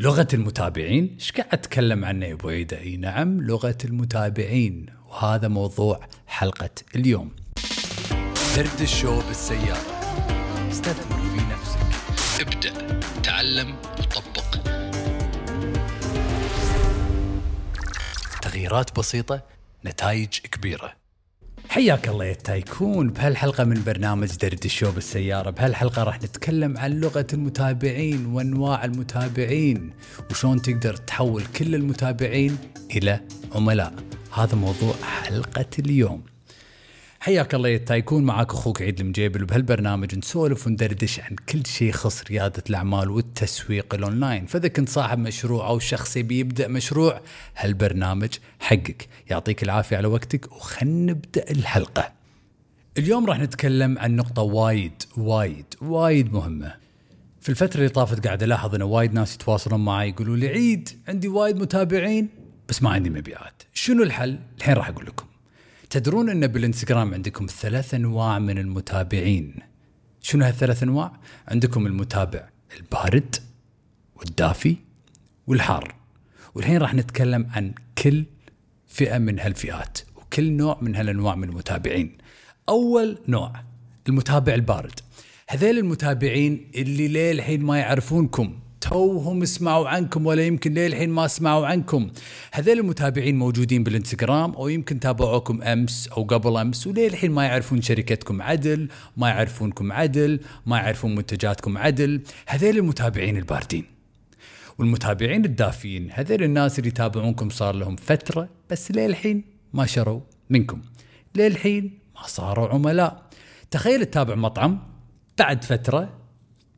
لغة المتابعين إيش قاعد أتكلم عنه يا أبو عيدة؟ إي نعم لغة المتابعين وهذا موضوع حلقة اليوم. دردشة بالسيارة. استثمر في نفسك. ابدأ تعلم وطبق. تغييرات بسيطة نتائج كبيرة. حياك الله يا tycoon. بهالحلقة من برنامج دردشة بالسيارة بهالحلقة راح نتكلم عن لغة المتابعين وأنواع المتابعين وشون تقدر تحول كل المتابعين إلى عملاء. هذا موضوع حلقة اليوم. حياك الله يا تايكون معاك أخوك عيد المجيبل وبهالبرنامج نسولف وندردش عن كل شيء يخص ريادة الأعمال والتسويق الأونلاين، فإذا كنت صاحب مشروع أو شخص يبي يبدا مشروع هالبرنامج حقك، يعطيك العافية على وقتك وخلنا نبدأ الحلقة. اليوم راح نتكلم عن نقطة وايد وايد وايد مهمة. في الفترة اللي طافت قاعد ألاحظ إن وايد ناس يتواصلون معي يقولوا لي عيد عندي وايد متابعين بس ما عندي مبيعات، شنو الحل؟ الحين راح أقول لكم. تدرون أن بالإنستغرام عندكم ثلاث أنواع من المتابعين. شنو هالثلاث أنواع؟ عندكم المتابع البارد والدافي والحار. والحين راح نتكلم عن كل فئة من هالفئات وكل نوع من هالأنواع من المتابعين. أول نوع المتابع البارد. هذيل المتابعين اللي ليه الحين ما يعرفونكم. توهم سمعوا عنكم ولا يمكن للحين ما سمعوا عنكم. هذول المتابعين موجودين بالانستغرام أو يمكن تابعوكم أمس أو قبل أمس وللحين ما يعرفون شركتكم عدل ما يعرفونكم عدل ما يعرفون منتجاتكم عدل. هذول المتابعين الباردين. والمتابعين الدافين هذول الناس اللي يتابعونكم صار لهم فترة بس للحين ما شروا منكم. للحين ما صاروا عملاء. تخيل تتابع مطعم بعد فترة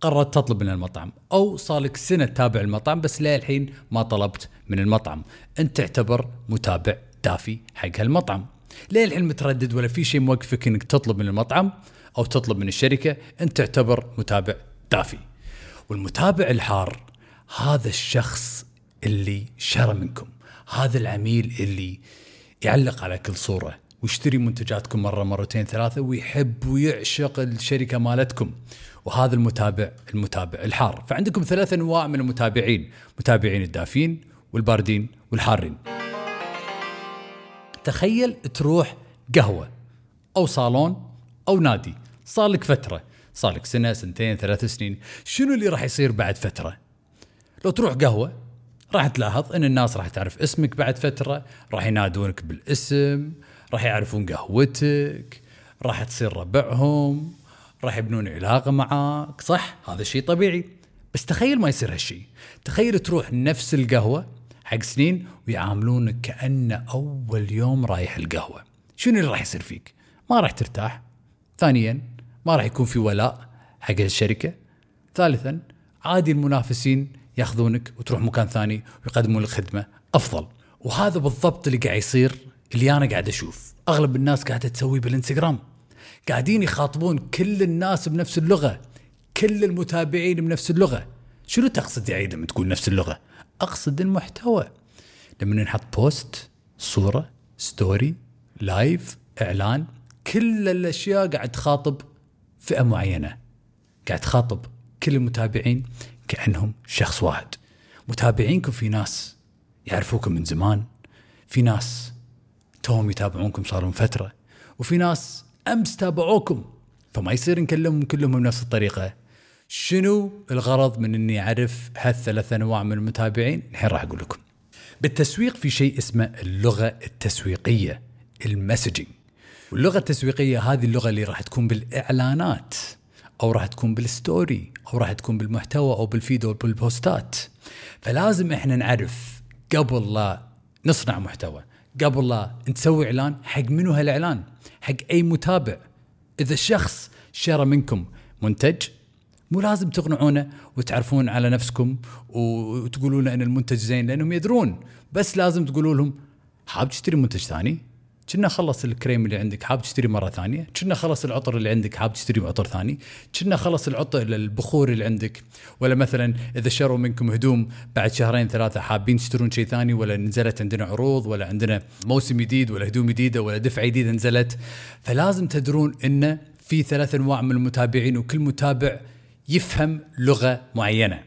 قررت تطلب من المطعم أو صار لك سنة تتابع المطعم بس للحين ما طلبت من المطعم. أنت تعتبر متابع دافي حق هالمطعم ليه الحين متردد ولا في شيء موقفك إنك تطلب من المطعم أو تطلب من الشركة أنت تعتبر متابع دافي. والمتابع الحار هذا الشخص اللي شرى منكم هذا العميل اللي يعلق على كل صورة. ويشتري منتجاتكم مرة مرتين ثلاثة ويحب ويعشق الشركة مالتكم. وهذا المتابع المتابع الحار. فعندكم ثلاث أنواع من المتابعين. متابعين الدافين والباردين والحارين. تخيل تروح قهوة أو صالون أو نادي. صار لك فترة. صار لك سنة سنتين ثلاث سنين. شنو اللي راح يصير بعد فترة؟ لو تروح قهوة راح تلاحظ إن الناس راح تعرف اسمك بعد فترة راح ينادونك بالاسم راح يعرفون قهوتك راح تصير ربعهم راح يبنون علاقة معاك صح؟ هذا شيء طبيعي. بس تخيل ما يصير هالشيء. تخيل تروح نفس القهوة حق سنين ويعاملونك كانه أول يوم رايح القهوة. شنو اللي راح يصير فيك؟ ما راح ترتاح. ثانيا ما راح يكون في ولاء حق الشركة ثالثا عادي المنافسين ياخذونك وتروح مكان ثاني ويقدمون لك خدمة أفضل. وهذا بالضبط اللي قاعد يصير اللي أنا قاعد أشوف. أغلب الناس قاعدة تسويه بالإنستغرام. قاعدين يخاطبون كل الناس بنفس اللغة. كل المتابعين بنفس اللغة. شنو تقصد يا عيد لما تقول نفس اللغة؟ أقصد المحتوى. لما نحط post صورة story live إعلان كل الأشياء قاعد تخاطب فئة معينة. قاعد تخاطب كل المتابعين كأنهم شخص واحد. متابعينكم في ناس يعرفوكم من زمان. في ناس توهم يتابعونكم صار لهم فترة وفي ناس أمس تابعوكم فما يصير نكلمهم كلهم بنفس الطريقة. شنو الغرض من إني أعرف هالثلاث أنواع من المتابعين؟ الحين راح أقول لكم. بالتسويق في شيء اسمه اللغة التسويقية المسجنج واللغة التسويقية هذه اللغة اللي راح تكون بالإعلانات أو راح تكون بالستوري أو راح تكون بالمحتوى أو بالفيديو أو بالبوستات. فلازم إحنا نعرف قبل لا نصنع محتوى قبل لا نسوي إعلان حق منو هالإعلان؟ حق أي متابع. إذا الشخص شرى منكم منتج مو لازم تقنعونه وتعرفون على نفسكم وتقولون إن المنتج زين لأنهم يدرون بس لازم تقولوا لهم حاب تشتري منتج ثاني؟ كنا خلص الكريم اللي عندك حاب تشتري مرة ثانية. كنا خلص العطر اللي عندك حاب تشتري عطر ثاني. كنا خلص العطر البخور اللي عندك. ولا مثلا إذا شروا منكم هدوم بعد شهرين ثلاثة حابين تشترون شيء ثاني ولا نزلت عندنا عروض ولا عندنا موسم جديد ولا هدوم جديدة ولا دفعة جديدة نزلت. فلازم تدرون إنه في ثلاث أنواع من المتابعين وكل متابع يفهم لغة معينة.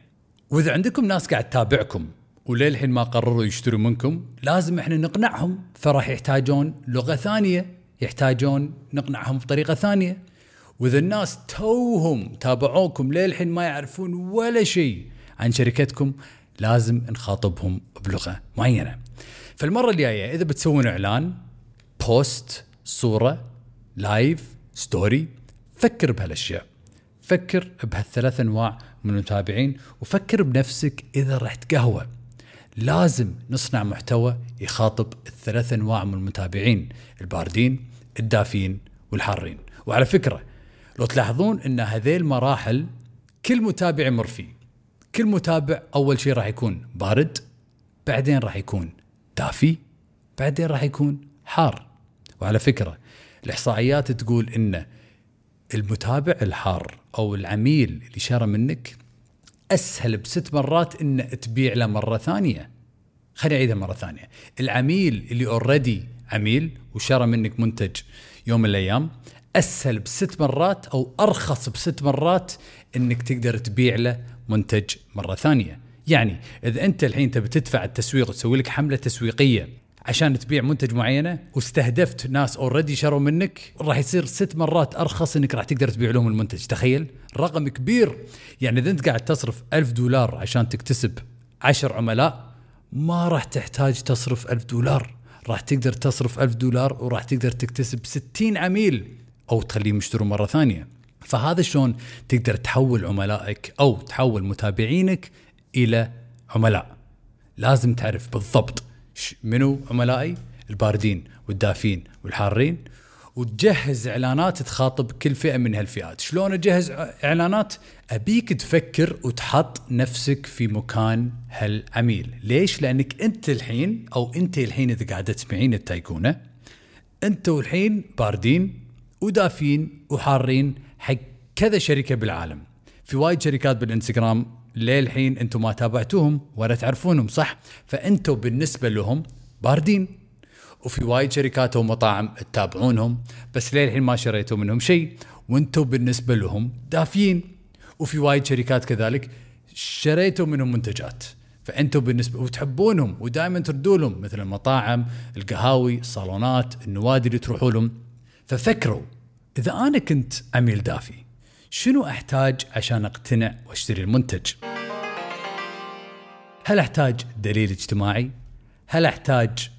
وإذا عندكم ناس قاعد تتابعكم وللحين ما قرروا يشتروا منكم لازم إحنا نقنعهم فراح يحتاجون لغة ثانية يحتاجون نقنعهم بطريقة ثانية. وإذا الناس توهم تابعوكم للحين ما يعرفون ولا شيء عن شركتكم لازم نخاطبهم بلغة معينة. فالمرة الجاية إذا بتسوون إعلان بوست صورة live story فكر بهالأشياء. فكر بهالثلاث أنواع من المتابعين وفكر بنفسك إذا رحت قهوة. لازم نصنع محتوى يخاطب الثلاث أنواع من المتابعين الباردين الدافين والحارين. وعلى فكرة لو تلاحظون إن هذيل المراحل كل متابع يمر فيه. كل متابع أول شيء راح يكون بارد بعدين راح يكون دافي بعدين راح يكون حار. وعلى فكرة الإحصائيات تقول إن المتابع الحار أو العميل اللي شرى منك أسهل بست مرات إن تبيع له مرة ثانية. خليني أعيدها مرة ثانية. العميل اللي اوريدي عميل وشرى منك منتج يوم من الأيام أسهل بست مرات أو أرخص بست مرات إنك تقدر تبيع له منتج مرة ثانية. يعني إذا أنت الحين تبي تدفع التسويق وتسوي لك حملة تسويقية عشان تبيع منتج معينة واستهدفت ناس already شروا منك راح يصير ست مرات أرخص إنك راح تقدر تبيع لهم المنتج. تخيل؟ رقم كبير. يعني إذا أنت قاعد تصرف ألف دولار عشان تكتسب عشر عملاء ما راح تحتاج تصرف ألف دولار. راح تقدر تصرف ألف دولار وراح تقدر تكتسب ستين عميل أو تخليهم يشتروا مرة ثانية. فهذا شلون تقدر تحول عملائك أو تحول متابعينك إلى عملاء؟ لازم تعرف بالضبط منو عملائي الباردين والدافين والحارين وتجهز إعلانات تخاطب كل فئة من هالفئات، شلون أجهز إعلانات؟ أبيك تفكر وتحط نفسك في مكان هالعميل، ليش؟ لأنك أنت الحين أو أنت الحين إذا قاعدة تسمعين التايكونة أنتوا الحين باردين ودافين وحارين حق كذا شركة بالعالم. في وايد شركات بالإنستغرام للحين أنتم ما تابعتوهم ولا تعرفونهم صح؟ فانتم بالنسبة لهم باردين. وفي وايد شركات ومطاعم تتابعونهم بس للحين ما شريتوا منهم شيء. وأنتم بالنسبة لهم دافيين. وفي وايد شركات كذلك شريتوا منهم منتجات. فانتم بالنسبة وتحبونهم ودائما تردوا لهم مثل المطاعم، القهاوي، الصالونات، النوادي اللي تروحوا لهم ففكروا إذا أنا كنت عميل دافي شنو أحتاج عشان أقتنع وأشتري المنتج؟ هل أحتاج دليل اجتماعي؟ هل أحتاج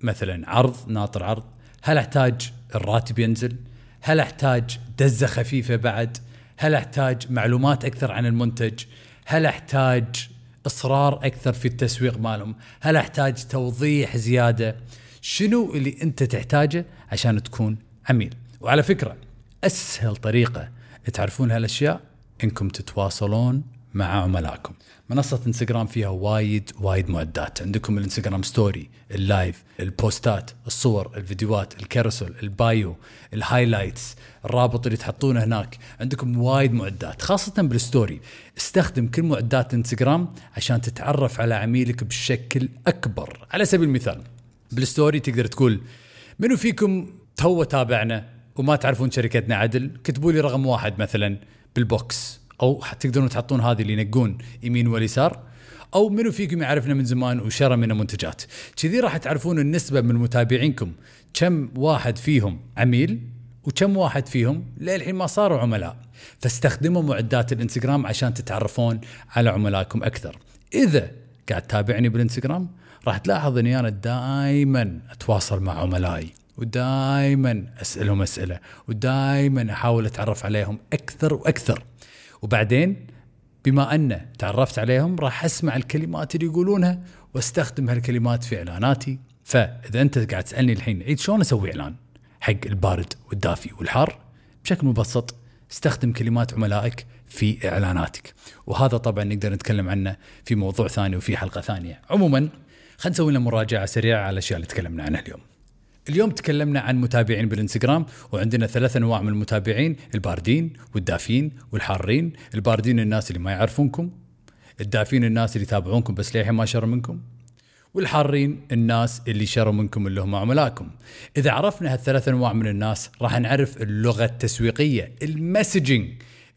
مثلا عرض ناطر عرض؟ هل أحتاج الراتب ينزل؟ هل أحتاج دزة خفيفة بعد؟ هل أحتاج معلومات أكثر عن المنتج؟ هل أحتاج إصرار أكثر في التسويق مالهم؟ هل أحتاج توضيح زيادة؟ شنو اللي أنت تحتاجه عشان تكون عميل وعلى فكرة أسهل طريقة تعرفون هالأشياء؟ إنكم تتواصلون مع عملائكم. منصة إنستغرام فيها وايد وايد معدات. عندكم الإنستغرام story ال live البوستات الصور الفيديوهات ال carousel ال bio ال highlights الرابط اللي تحطونه هناك. عندكم وايد معدات خاصة بال story. استخدم كل معدات إنستغرام عشان تتعرف على عميلك بشكل أكبر. على سبيل المثال بال story تقدر تقول منو فيكم تو تابعنا؟ وما تعرفون شركتنا عدل كتبوا لي رقم واحد مثلا بال box أو تقدرون تحطون هذه اللي ينقون يمين واليسار أو منو فيكم يعرفنا من زمان وشرى منا منتجات. كذي راح تعرفون النسبة من متابعينكم. كم واحد فيهم عميل وكم واحد فيهم للحين ما صاروا عملاء. فاستخدموا معدات الإنستغرام عشان تتعرفون على عملائكم أكثر. إذا قاعد تتابعني بالإنستغرام راح تلاحظ اني أنا دائما أتواصل مع عملائي. ودائما أسألهم أسئلة ودائما أحاول أتعرف عليهم أكثر وأكثر. وبعدين بما أن تعرفت عليهم راح أسمع الكلمات اللي يقولونها وأستخدم هالكلمات في إعلاناتي. فإذا أنت قاعد تسألني الحين عيد شلون أسوي إعلان حق البارد والدافي والحار؟ بشكل مبسط استخدم كلمات عملائك في إعلاناتك. وهذا طبعا نقدر نتكلم عنه في موضوع ثاني وفي حلقة ثانية. عموما خلينا نسوي لنا مراجعة سريعة على الأشياء اللي تكلمنا عنها اليوم. اليوم تكلمنا عن متابعين بالإنستغرام وعندنا ثلاث أنواع من المتابعين الباردين والدافين والحارين. الباردين الناس اللي ما يعرفونكم الدافين الناس اللي يتابعونكم بس للحين ما شروا منكم والحارين الناس اللي شروا منكم اللي هم عملائكم إذا عرفنا هالثلاث أنواع من الناس راح نعرف اللغة التسويقية المسجنج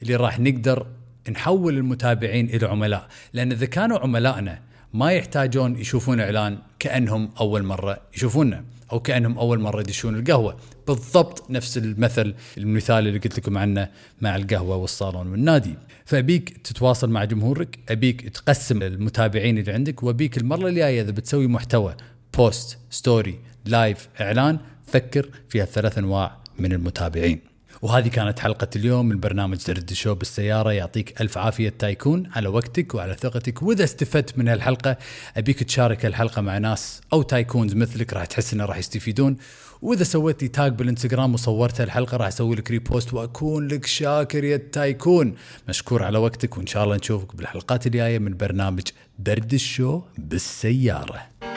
اللي راح نقدر نحول المتابعين إلى عملاء. لأن إذا كانوا عملائنا ما يحتاجون يشوفون إعلان كأنهم أول مرة يشوفونا. أو كأنهم أول مرة يدشون القهوة. بالضبط نفس المثل المثال اللي قلت لكم عنه مع القهوة والصالون والنادي. فأبيك تتواصل مع جمهورك أبيك تقسم المتابعين اللي عندك وأبيك المرة الجاية إذا بتسوي محتوى post story live إعلان فكر في الثلاث أنواع من المتابعين. وهذه كانت حلقة اليوم من برنامج دردشة بالسيارة. يعطيك ألف عافية tycoon على وقتك وعلى ثقتك. وإذا استفدت من هالحلقة أبيك تشارك الحلقة مع ناس أو tycoons مثلك راح تحس إنه راح يستفيدون. وإذا سويت لي tag بالإنستغرام وصورت الحلقة راح أسوي لك repost وأكون لك شاكر يا tycoon. مشكور على وقتك وإن شاء الله نشوفك بالحلقات الجاية من برنامج دردشة بالسيارة.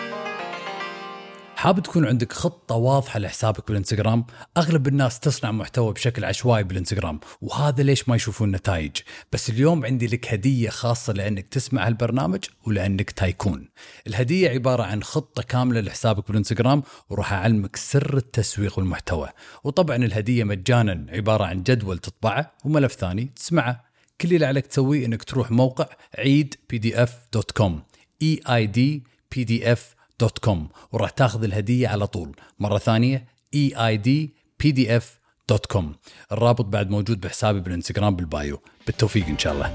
حاب تكون عندك خطة واضحة لحسابك بالانستغرام؟ أغلب الناس تصنع محتوى بشكل عشوائي بالانستغرام وهذا ليش ما يشوفون نتائج. بس اليوم عندي لك هدية خاصة لأنك تسمع هالبرنامج ولأنك tycoon. الهدية عبارة عن خطة كاملة لحسابك بالانستغرام وراح أعلمك سر التسويق والمحتوى. وطبعا الهدية مجانا عبارة عن جدول تطبعه وملف ثاني تسمعه. كل اللي عليك تسويه إنك تروح موقع عيد PDF dot com E I D PDF dot com وراح تاخذ الهدية على طول. مرة ثانية E I D PDF dot com الرابط بعد موجود بحسابي بالإنستغرام بال bio. بالتوفيق إن شاء الله.